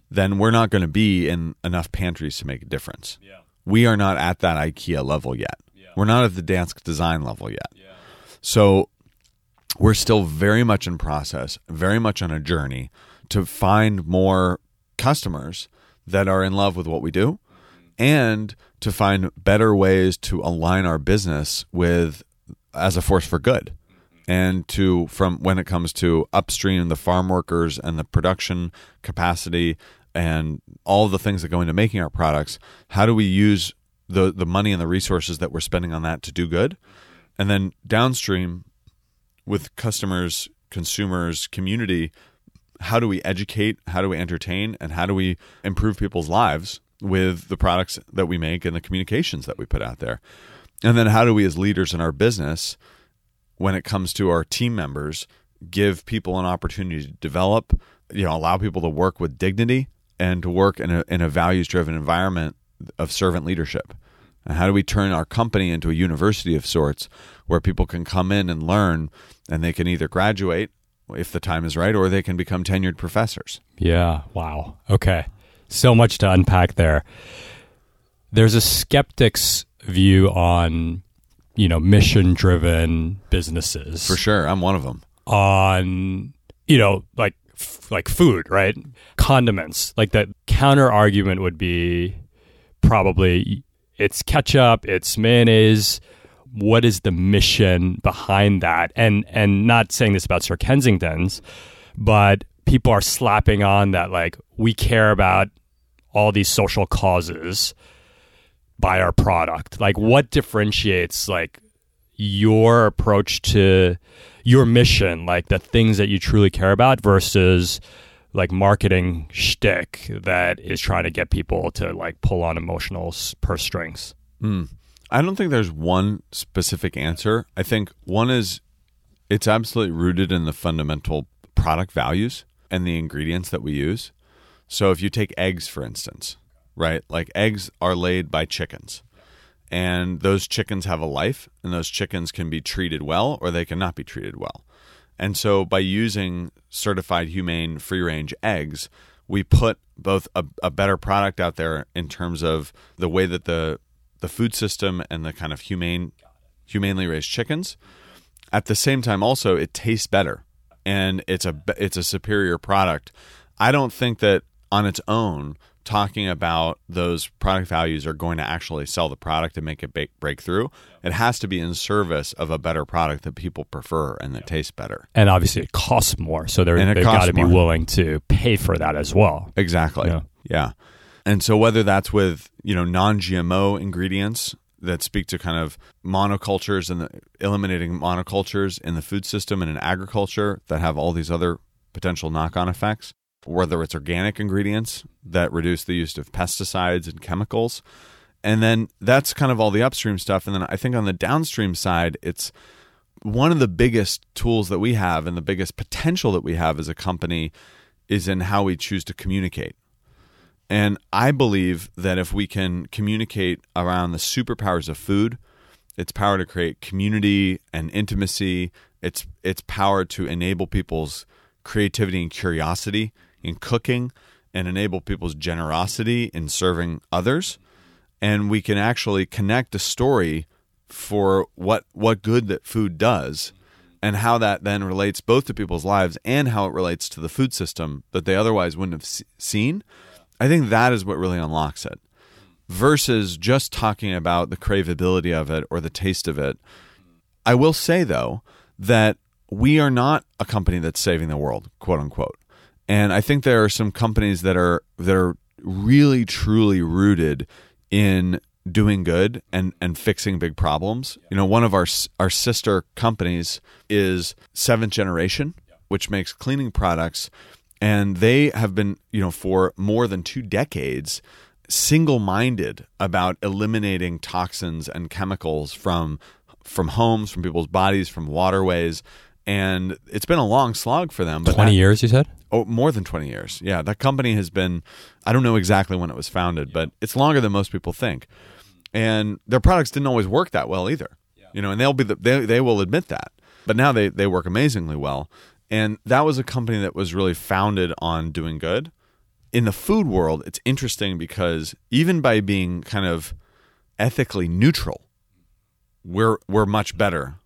then we're not going to be in enough pantries to make a difference. We are not at that IKEA level yet. We're not at the Dansk design level yet. So we're still very much in process, very much on a journey to find more customers that are in love with what we do and to find better ways to align our business with as a force for good and to from when it comes to upstream the farm workers and the production capacity and all the things that go into making our products how do we use the the money and the resources that we're spending on that to do good and then downstream with customers, consumers, community, how do we educate, how do we entertain, and how do we improve people's lives with the products that we make and the communications that we put out there? And then how do we, as leaders in our business, when it comes to our team members, give people an opportunity to develop, you know, allow people to work with dignity and to work in a, in a values driven environment of servant leadership? And how do we turn our company into a university of sorts where people can come in and learn and they can either graduate if the time is right or they can become tenured professors? Yeah. Wow. Okay. So much to unpack there. There's a skeptic's view on, you know, mission driven businesses. For sure. I'm one of them. On, you know, like f- like food, right? Condiments. Like the counter argument would be probably it's ketchup, it's mayonnaise. What is the mission behind that? And and not saying this about Sir Kensington's, but people are slapping on that like we care about all these social causes by our product. Like what differentiates like your approach to your mission, like the things that you truly care about versus like marketing shtick that is trying to get people to like pull on emotional purse strings. Mm. I don't think there's one specific answer. I think one is it's absolutely rooted in the fundamental product values and the ingredients that we use. So if you take eggs, for instance, right? Like eggs are laid by chickens. And those chickens have a life, and those chickens can be treated well or they cannot be treated well. And so by using certified humane free range eggs, we put both a, a better product out there in terms of the way that the the food system and the kind of humane humanely raised chickens. At the same time also it tastes better and it's a it's a superior product. I don't think that on its own talking about those product values are going to actually sell the product and make it break, break through. It has to be in service of a better product that people prefer and that tastes better. And obviously, it costs more, so they're, they've got to be willing to pay for that as well. Exactly. Yeah. Yeah. And so whether that's with, you know, non-GMO ingredients that speak to kind of monocultures and the, eliminating monocultures in the food system and in agriculture that have all these other potential knock-on effects, whether it's organic ingredients that reduce the use of pesticides and chemicals. And then that's kind of all the upstream stuff and then I think on the downstream side it's one of the biggest tools that we have and the biggest potential that we have as a company is in how we choose to communicate. And I believe that if we can communicate around the superpowers of food, its power to create community and intimacy, its its power to enable people's creativity and curiosity in cooking and enable people's generosity in serving others, and we can actually connect a story for what what good that food does and how that then relates both to people's lives and how it relates to the food system that they otherwise wouldn't have seen. I think that is what really unlocks it versus just talking about the craveability of it or the taste of it. I will say though that we are not a company that's saving the world quote unquote and i think there are some companies that are that are really truly rooted in doing good and and fixing big problems. You know, one of our our sister companies is Seventh Generation, which makes cleaning products, and they have been you know for more than two decades single-minded about eliminating toxins and chemicals from from homes, from people's bodies, from waterways. And it's been a long slog for them. But 20 that- years, you said? Oh, more than 20 years. Yeah, that company has been, I don't know exactly when it was founded, but it's longer than most people think. And their products didn't always work that well either. You know, and they'll be the, they they will admit that. But now they they work amazingly well. And that was a company that was really founded on doing good. In the food world, it's interesting because even by being kind of ethically neutral, we're we're much better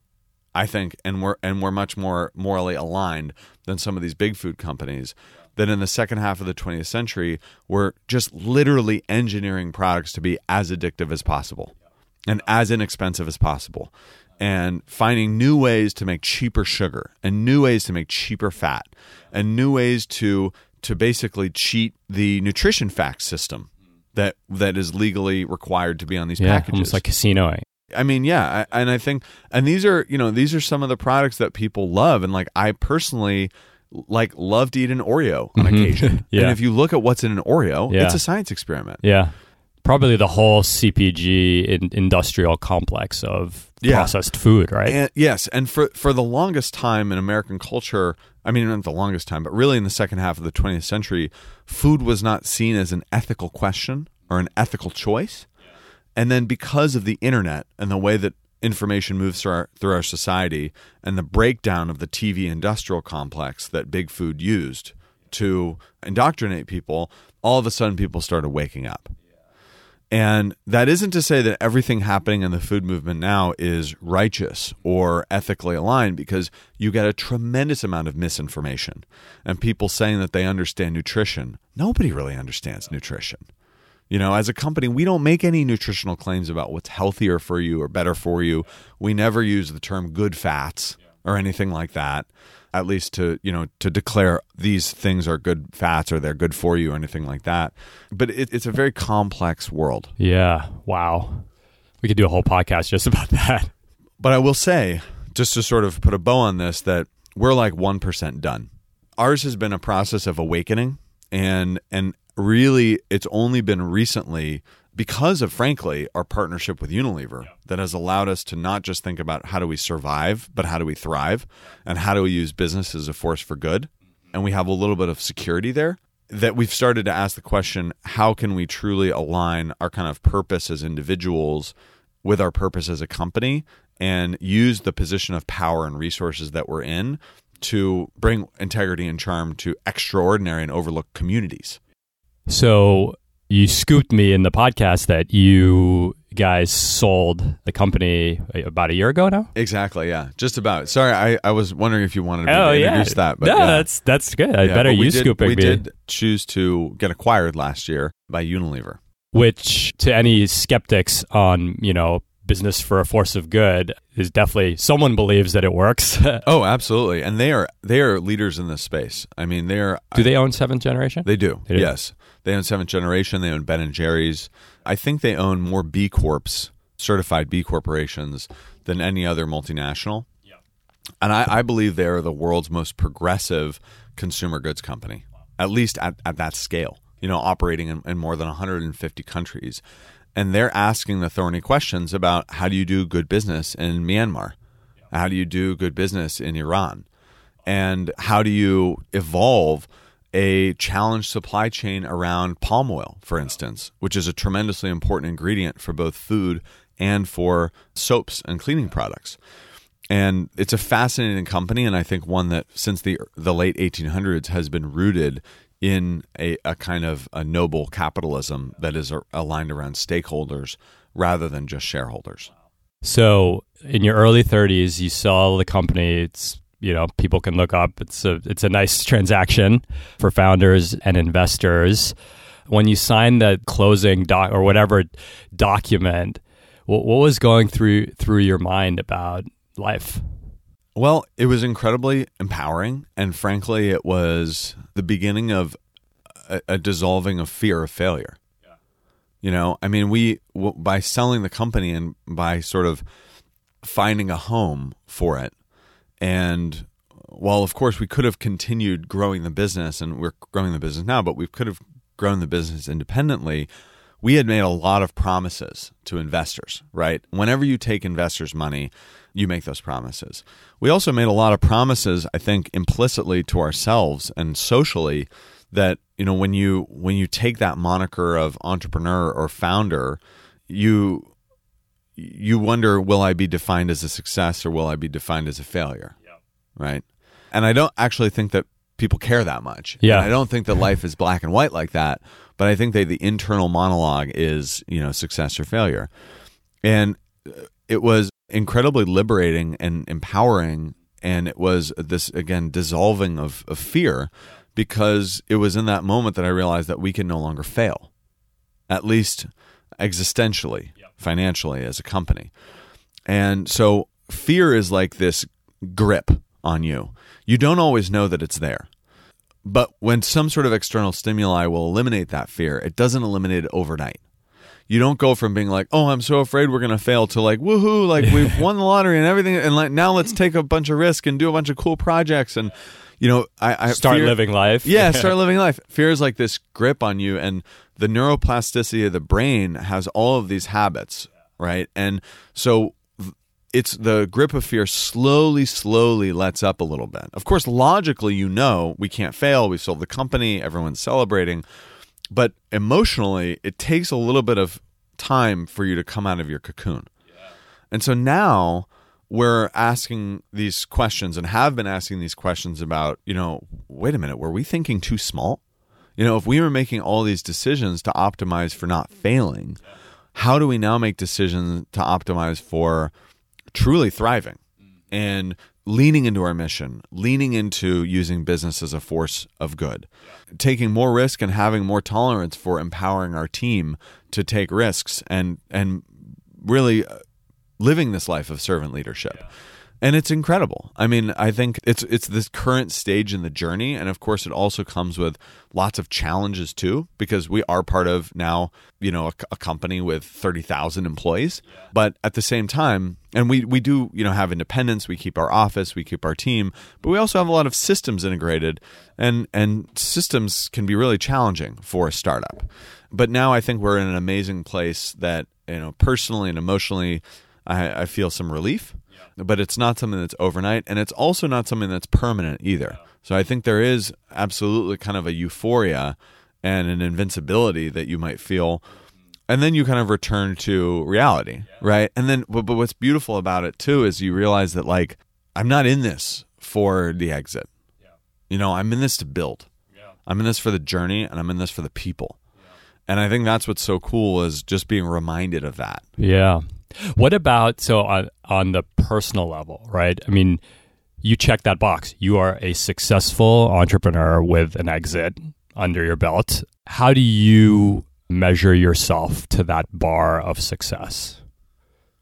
I think, and we're and we're much more morally aligned than some of these big food companies. That in the second half of the 20th century, we're just literally engineering products to be as addictive as possible and as inexpensive as possible, and finding new ways to make cheaper sugar and new ways to make cheaper fat and new ways to to basically cheat the nutrition facts system that that is legally required to be on these Yeah, packages. almost like casino. I mean, yeah, I, and I think, and these are, you know, these are some of the products that people love, and like I personally like love to eat an Oreo on occasion. Mm-hmm. <laughs> Yeah. And if you look at what's in an Oreo, Yeah. it's a science experiment. Yeah. Probably the whole CPG in, industrial complex of Yeah. processed food, right? And yes, and for for the longest time in American culture, I mean, not the longest time, but really in the second half of the 20th century, food was not seen as an ethical question or an ethical choice. And then because of the internet and the way that information moves through our, through our society and the breakdown of the TV industrial complex that big food used to indoctrinate people, all of a sudden people started waking up. And that isn't to say that everything happening in the food movement now is righteous or ethically aligned because you get a tremendous amount of misinformation and people saying that they understand nutrition. Nobody really understands nutrition. You know, as a company, we don't make any nutritional claims about what's healthier for you or better for you. We never use the term good fats or anything like that, at least to, you know, to declare these things are good fats or they're good for you or anything like that. But it, it's a very complex world. yeah. Wow. We could do a whole podcast just <laughs> about that. But I will say, just to sort of put a bow on this, that we're like 1% done. Ours has been a process of awakening and and really it's only been recently because of frankly our partnership with Unilever that has allowed us to not just think about how do we survive, but how do we thrive and how do we use business as a force for good. And we have a little bit of security there that we've started to ask the question how can we truly align our kind of purpose as individuals with our purpose as a company and use the position of power and resources that we're in to bring integrity and charm to extraordinary and overlooked communities. So you scooped me in the podcast that you guys sold the company uh, about a year ago now. Exactly. Yeah. Just about. Sorry, I, I was wondering if you wanted me Oh to yeah, introduce that. But no, yeah. that's that's good. I Yeah, better we you did, scooping We me. did choose to get acquired last year by Unilever. which to any skeptics on you know business for a force of good is definitely someone believes that it works. <laughs> Oh, absolutely. And they are they are leaders in this space. I mean, they are Do they own seventh generation? They do. They do. Yes. They own Seventh Generation. They own Ben and Jerry's. I think they own more B Corps, certified B corporations, than any other multinational. Yeah. And I, I believe they are the world's most progressive consumer goods company, at least at, at that scale, you know, operating in, in more than 150 countries. And they're asking the thorny questions about how do you do good business in Myanmar? How do you do good business in Iran? And how do you evolve a challenged supply chain around palm oil, for instance, which is a tremendously important ingredient for both food and for soaps and cleaning products? And it's a fascinating company, and I think one that since the the late 1800s has been rooted in a, a kind of a noble capitalism that is aligned around stakeholders rather than just shareholders. So in your early 30s, you sell the company. It's you know people can look up. It's a it's a nice <laughs> transaction for founders and investors. When you sign the closing doc or whatever document, what, what was going through through your mind about life? Well, it was incredibly empowering, and frankly, it was the beginning of a, a dissolving of fear of failure. You know, I mean, we w- by selling the company and by sort of finding a home for it, and while of course we could have continued growing the business, and we're growing the business now, but we could have grown the business independently. We had made a lot of promises to investors, right? Whenever you take investors' money, you make those promises. We also made a lot of promises, I think, implicitly to ourselves and socially that you know when you when you take that moniker of entrepreneur or founder, you you wonder will I be defined as a success or will I be defined as a failure? Right? And I don't actually think that people care that much. Yeah. And I don't think that life is black and white like that, but I think that the internal monologue is, you know, success or failure. And it was incredibly liberating and empowering and it was this again dissolving of, of fear because it was in that moment that I realized that we can no longer fail, at least existentially, financially as a company. And so fear is like this grip on you. You don't always know that it's there. But when some sort of external stimuli will eliminate that fear, it doesn't eliminate it overnight. You don't go from being like, "Oh, I'm so afraid we're going to fail" to like, "Woohoo, like we've <laughs> won the lottery and everything and like now let's take a bunch of risk and do a bunch of cool projects and you know, I, I Start fear- living life. yeah, start <laughs> living life. Fear is like this grip on you, and the neuroplasticity of the brain has all of these habits, right? And so it's the grip of fear slowly, slowly lets up a little bit. Of course, logically, you know we can't fail. We sold the company. Everyone's celebrating. But emotionally, it takes a little bit of time for you to come out of your cocoon. And so now we're asking these questions and have been asking these questions about, you know, wait a minute, were we thinking too small? You know, if we were making all these decisions to optimize for not failing, how do we now make decisions to optimize for truly thriving and leaning into our mission, leaning into using business as a force of good, taking more risk and having more tolerance for empowering our team to take risks and and really uh, living this life of servant leadership. And it's incredible. I mean, I think it's it's this current stage in the journey, and of course, it also comes with lots of challenges too, because we are part of now, you know, a, a company with thirty thousand employees. But at the same time, and we we do you know have independence. We keep our office, we keep our team, but we also have a lot of systems integrated, and and systems can be really challenging for a startup. But now I think we're in an amazing place that you know personally and emotionally, I, I feel some relief but it's not something that's overnight and it's also not something that's permanent either. So I think there is absolutely kind of a euphoria and an invincibility that you might feel and then you kind of return to reality, right? And then but, but what's beautiful about it too is you realize that like I'm not in this for the exit. You know, I'm in this to build. I'm in this for the journey and I'm in this for the people. And I think that's what's so cool is just being reminded of that. Yeah. What about so on on the personal level, right? I mean, you check that box. You are a successful entrepreneur with an exit under your belt. How do you measure yourself to that bar of success?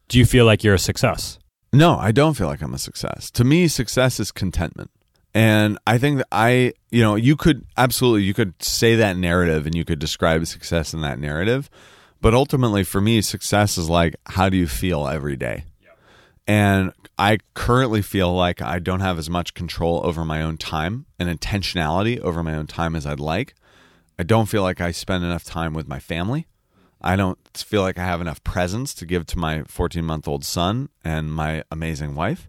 Do you feel like you're a success? No, I don't feel like I'm a success. To me, success is contentment. And I think that I, you know, you could absolutely you could say that narrative and you could describe success in that narrative. But ultimately for me, success is like how do you feel every day? And I currently feel like I don't have as much control over my own time and intentionality over my own time as I'd like. I don't feel like I spend enough time with my family. I don't feel like I have enough presence to give to my 14 month old son and my amazing wife.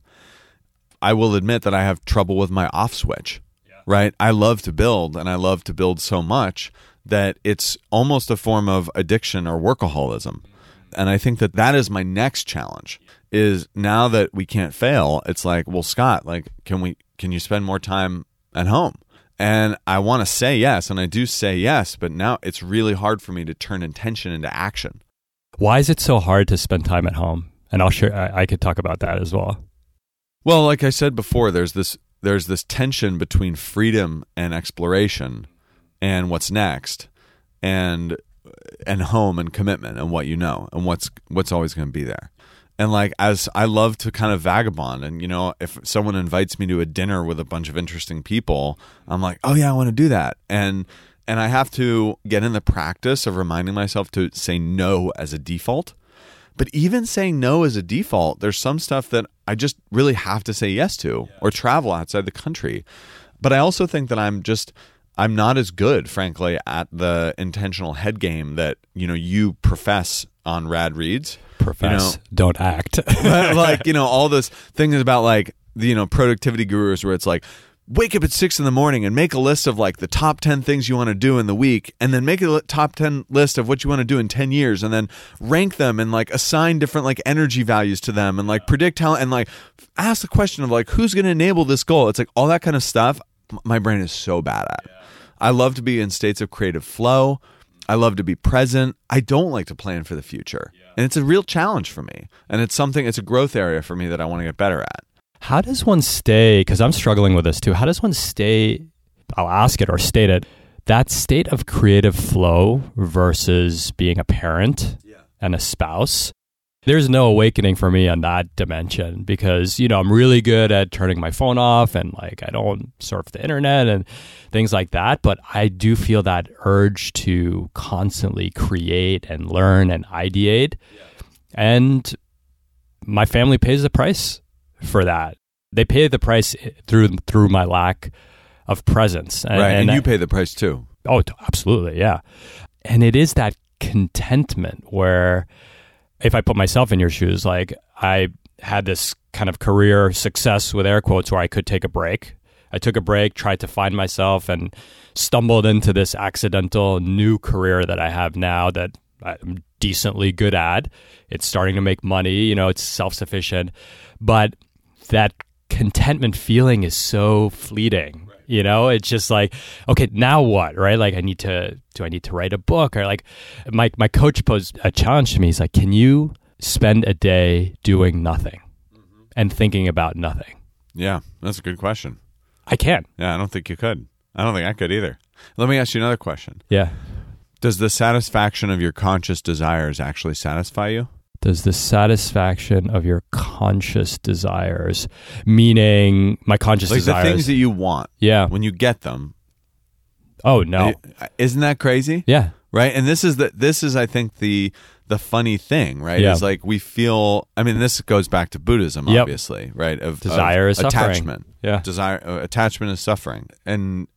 I will admit that I have trouble with my off switch, yeah. right? I love to build and I love to build so much that it's almost a form of addiction or workaholism. And I think that that is my next challenge is now that we can't fail, it's like, well, Scott, like, can we, can you spend more time at home? And I want to say yes, and I do say yes, but now it's really hard for me to turn intention into action. Why is it so hard to spend time at home? And I'll share. I, I could talk about that as well. Well, like I said before, there's this there's this tension between freedom and exploration, and what's next, and and home and commitment and what you know and what's what's always going to be there. And like as I love to kind of vagabond and you know if someone invites me to a dinner with a bunch of interesting people I'm like oh yeah I want to do that. And and I have to get in the practice of reminding myself to say no as a default. But even saying no as a default there's some stuff that I just really have to say yes to or travel outside the country. But I also think that I'm just I'm not as good, frankly, at the intentional head game that you know you profess on Rad Reads. Profess, you know, don't act. <laughs> like you know all those things about like the you know productivity gurus where it's like wake up at six in the morning and make a list of like the top 10 things you want to do in the week and then make a top 10 list of what you want to do in 10 years and then rank them and like assign different like energy values to them and like predict how and like ask the question of like who's going to enable this goal it's like all that kind of stuff my brain is so bad at I love to be in states of creative flow. I love to be present. I don't like to plan for the future. Yeah. And it's a real challenge for me. And it's something, it's a growth area for me that I want to get better at. How does one stay, because I'm struggling with this too, how does one stay, I'll ask it or state it, that state of creative flow versus being a parent yeah. and a spouse? There's no awakening for me on that dimension because you know i'm really good at turning my phone off and like i don't surf the internet and things like that. But i do feel that urge to constantly create and learn and ideate. Yeah. and my family pays the price for that. They pay the price through through my lack of presence. And, right and, and you pay the price too. Oh absolutely yeah. And it is that contentment where if I put myself in your shoes, like I had this kind of career success with air quotes where I could take a break. I took a break, tried to find myself, and stumbled into this accidental new career that I have now that I'm decently good at. It's starting to make money, you know, it's self sufficient. But that contentment feeling is so fleeting. You know, it's just like, okay, now what, right? Like, I need to, do I need to write a book? Or like, my, my coach posed a challenge to me. He's like, can you spend a day doing nothing mm-hmm. and thinking about nothing? Yeah, that's a good question. I can. Yeah, I don't think you could. I don't think I could either. Let me ask you another question. Yeah. Does the satisfaction of your conscious desires actually satisfy you? Does the satisfaction of your conscious desires, meaning my conscious like desires, the things that you want, yeah, when you get them. Oh no! Isn't that crazy? Yeah. Right. And this is the this is I think the the funny thing, right? Yeah. Is like we feel. I mean, this goes back to Buddhism, yep. obviously, right? Of desire of is attachment. Suffering. Yeah. Desire uh, attachment is suffering, and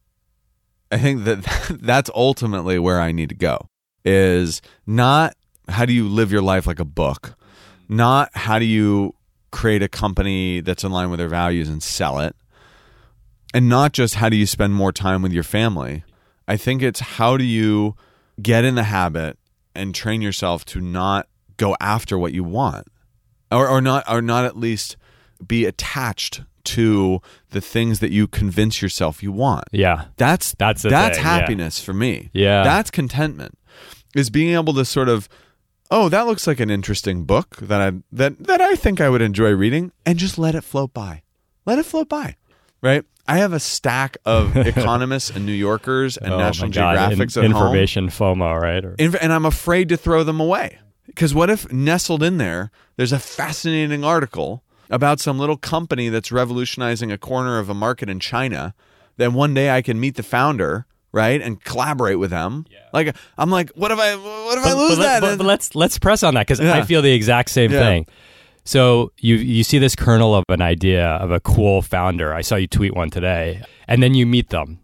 I think that <laughs> that's ultimately where I need to go. Is not how do you live your life like a book, not how do you create a company that's in line with their values and sell it, and not just how do you spend more time with your family. I think it's how do you get in the habit and train yourself to not go after what you want, or or not or not at least be attached to the things that you convince yourself you want. Yeah. That's that's that's thing, happiness yeah. for me. Yeah. That's contentment. is being able to sort of oh that looks like an interesting book that I that that I think I would enjoy reading and just let it float by. Let it float by. Right? I have a stack of <laughs> economists and New Yorkers and Oh National Geographics in- at home. information FOMO, right? Or- Inf- and I'm afraid to throw them away. Because what if nestled in there, there's a fascinating article about some little company that's revolutionizing a corner of a market in China. Then one day I can meet the founder, right, and collaborate with them. Like I'm like, what if I, what if I lose but, that? But, but let's let's press on that because Yeah. I feel the exact same Yeah. thing. So you you see this kernel of an idea of a cool founder. I saw you tweet one today, and then you meet them.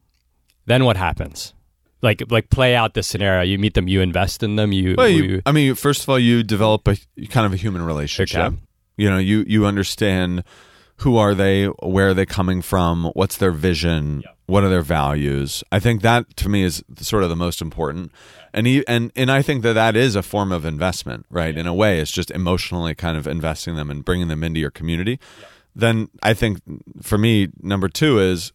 Then what happens? Like like play out the scenario. You meet them. You invest in them. You, Well, you, you- I mean, first of all, you develop a kind of a human relationship. Okay. You know, you you understand who are they, where are they coming from, what's their vision, what are their values. I think that to me is sort of the most important, and he, and and I think that that is a form of investment, right? In a way, it's just emotionally kind of investing them and bringing them into your community. Then I think for me, number two is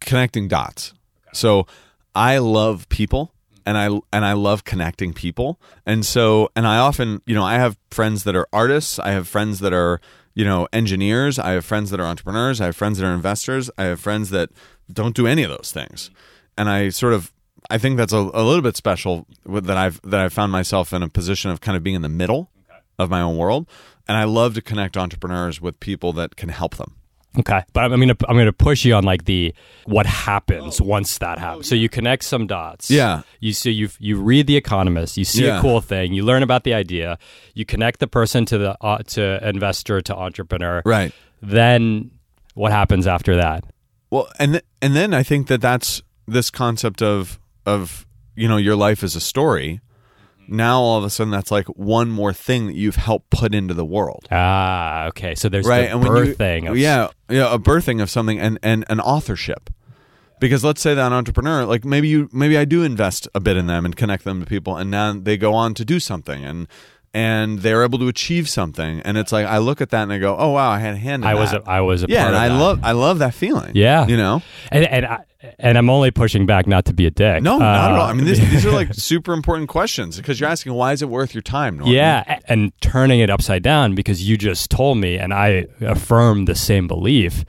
connecting dots. So I love people and I and I love connecting people. And so and I often, you know, I have friends that are artists, I have friends that are, you know, engineers, I have friends that are entrepreneurs, I have friends that are investors, I have friends that don't do any of those things. And I sort of I think that's a, a little bit special that I've that I've found myself in a position of kind of being in the middle of my own world. And I love to connect entrepreneurs with people that can help them. Okay, but I'm, gonna I'm gonna push you on like the what happens once that happens. So you connect some dots. Yeah. You so you you read the Economist. You see Yeah. a cool thing. You learn about the idea. You connect the person to the uh, to investor to entrepreneur. Right. Then what happens after that? Well, and th- and then I think that that's this concept of of you know your life is a story. Now all of a sudden that's like one more thing that you've helped put into the world, Ah, okay. So there's right? the and when you, birthing of yeah, yeah, a birthing of something and and an authorship. Because let's say that an entrepreneur, like maybe you, maybe I do invest a bit in them and connect them to people, and now they go on to do something, and and they're able to achieve something, and it's like I look at that and I go, oh wow, I had a hand. in I was that. a, I was a yeah, and I that. love I love that feeling. Yeah. you know. and and I, and I'm only pushing back not to be a dick. No, not at Uh, all. I mean, this, these are like super important questions because you're asking why is it worth your time? Norman? Yeah, and turning it upside down because you just told me, and I affirm the same belief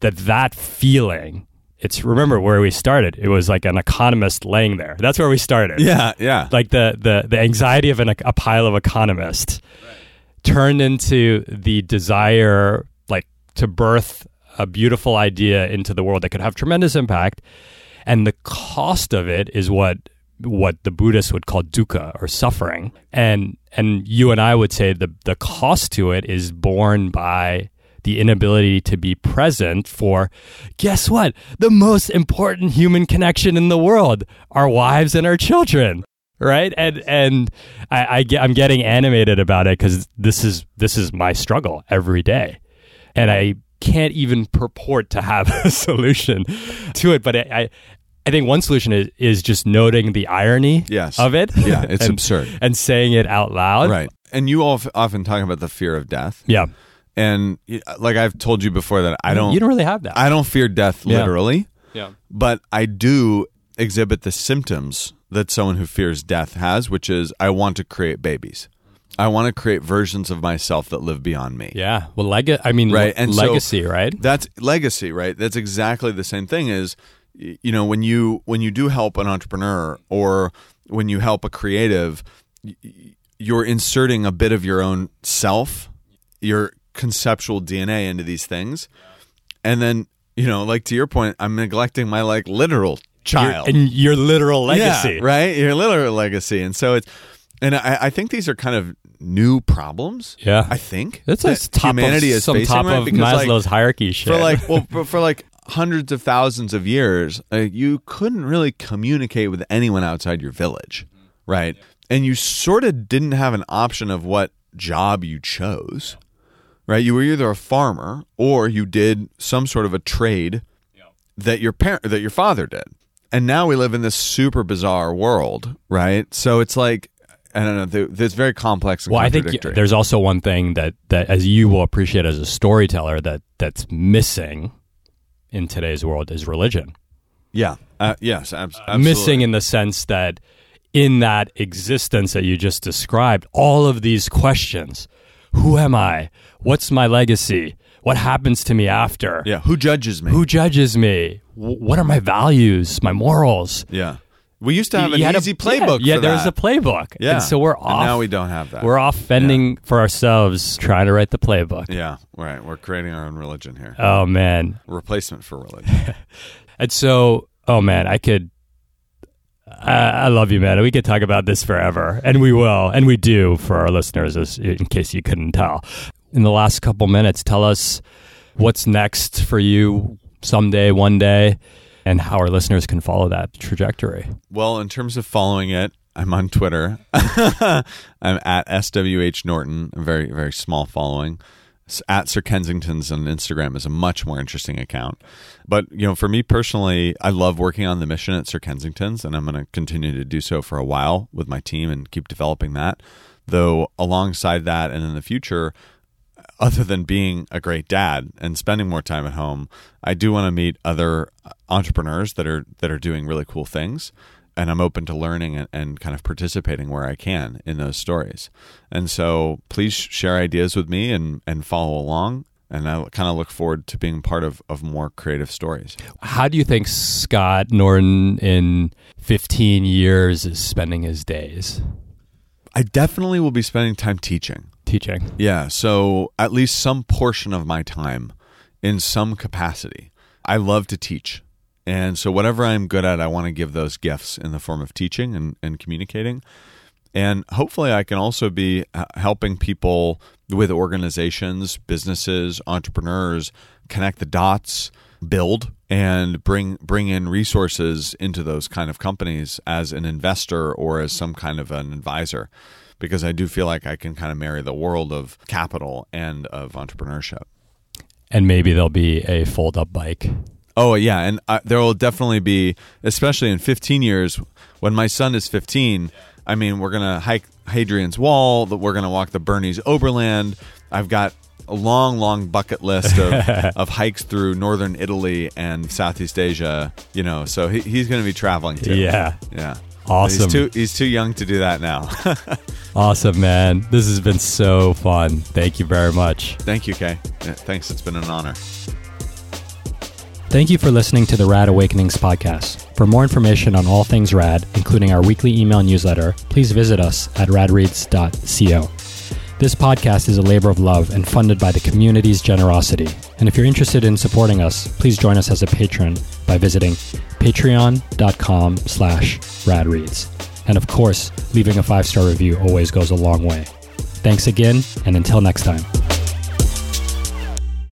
that that feeling. It's remember where we started. It was like an economist laying there. That's where we started. yeah, yeah. like the the the anxiety of an, a pile of economists turned into the desire, like to birth a beautiful idea into the world that could have tremendous impact, and the cost of it is what what the Buddhists would call dukkha or suffering, and and you and I would say the the cost to it is borne by the inability to be present for guess what the most important human connection in the world our wives and our children right and and I, I get, I'm getting animated about it because this is this is my struggle every day and I can't even purport to have <laughs> a solution to it but I, I I think one solution is, is just noting the irony Yes. of it Yeah, it's <laughs> and, absurd. and saying it out loud Right. And you all often talk about the fear of death, yeah and uh, like I've told you before that I don't, you don't really have that I don't fear death Yeah. literally, yeah but I do exhibit the symptoms that someone who fears death has, which is I want to create babies. I want to create versions of myself that live beyond me. yeah well leg- I mean Right, and so- legacy right That's legacy, right? That's exactly the same thing as you know when you when you do help an entrepreneur or when you help a creative y- y- you're inserting a bit of your own self, your conceptual DNA into these things. And then, you know, like to your point, I'm neglecting my like literal Your- child. and your literal legacy Yeah, right? Your literal legacy. And so it's and I, I think these are kind of new problems. Yeah. I think That's that top humanity of, is some top right? of Because, like, Maslow's hierarchy shit. for like well for, for like hundreds of thousands of years uh, you couldn't really communicate with anyone outside your village right and you sort of didn't have an option of what job you chose right? You were either a farmer or you did some sort of a trade that your parent that your father did. And now we live in this super bizarre world right? So it's like i don't know th- it's very complex and well, I think there's also one thing that, that, as you will appreciate as a storyteller, that that's missing in today's world is religion. yeah. Uh, yes abs- absolutely. Missing in the sense that in that existence that you just described, all of these questions Who am I? What's my legacy? What happens to me after? Yeah. Who judges me? Who judges me? W- What are my values, my morals? yeah. We used to have an had a- easy playbook. Yeah, yeah there's a playbook. Yeah. And so we're And off. now we don't have that. We're off fending for ourselves, trying to write the playbook. Yeah. Right. We're creating our own religion here. Oh man. Replacement for religion. <laughs> And so, oh man, I could. I, I love you, man. We could talk about this forever, and we will, and we do for our listeners, as, in case you couldn't tell. In the last couple minutes, tell us what's next for you someday, one day, and how our listeners can follow that trajectory. Well, in terms of following it, I'm on Twitter. <laughs> I'm at SWH Norton, a very, very small following. At Sir Kensington's on Instagram is a much more interesting account. But, you know, for me personally, I love working on the mission at Sir Kensington's, and I'm going to continue to do so for a while with my team and keep developing that. Though, alongside that and in the future, other than being a great dad and spending more time at home, I do want to meet other uh, entrepreneurs that are that are doing really cool things. And I'm open to learning and, and kind of participating where I can in those stories. And so please share ideas with me and, and follow along. And I kind of look forward to being part of, of more creative stories. How do you think Scott Norton in 15 years is spending his days I definitely will be spending time teaching. teaching? Yeah, so at least some portion of my time in some capacity. I love to teach. And so whatever I'm good at, I want to give those gifts in the form of teaching and, and communicating. And hopefully I can also be uh, helping people with organizations, businesses, entrepreneurs connect the dots, build and bring bring in resources into those kind of companies as an investor or as some kind of an advisor because I do feel like I can kind of marry the world of capital and of entrepreneurship. And maybe there'll be a fold up bike. Oh yeah, and uh, there will definitely be, especially in 15 years, when my son is 15. I mean, we're gonna hike Hadrian's Wall. that We're gonna walk the Bernese Oberland. I've got a long, long bucket list of, <laughs> of hikes through northern Italy and Southeast Asia. You know, so he, he's gonna be traveling too. Yeah. yeah. Awesome. He's too he's too young to do that now. <laughs> Awesome, man. This has been so fun. Thank you very much. Thank you, Khe. Yeah, thanks. It's been an honor. Thank you for listening to the Rad Awakenings podcast. For more information on all things rad, including our weekly email newsletter, please visit us at radreads.co. This podcast is a labor of love and funded by the community's generosity. And if you're interested in supporting us, please join us as a patron by visiting patreon.com slash radreads. And of course, leaving a five-star review always goes a long way. Thanks again, and until next time.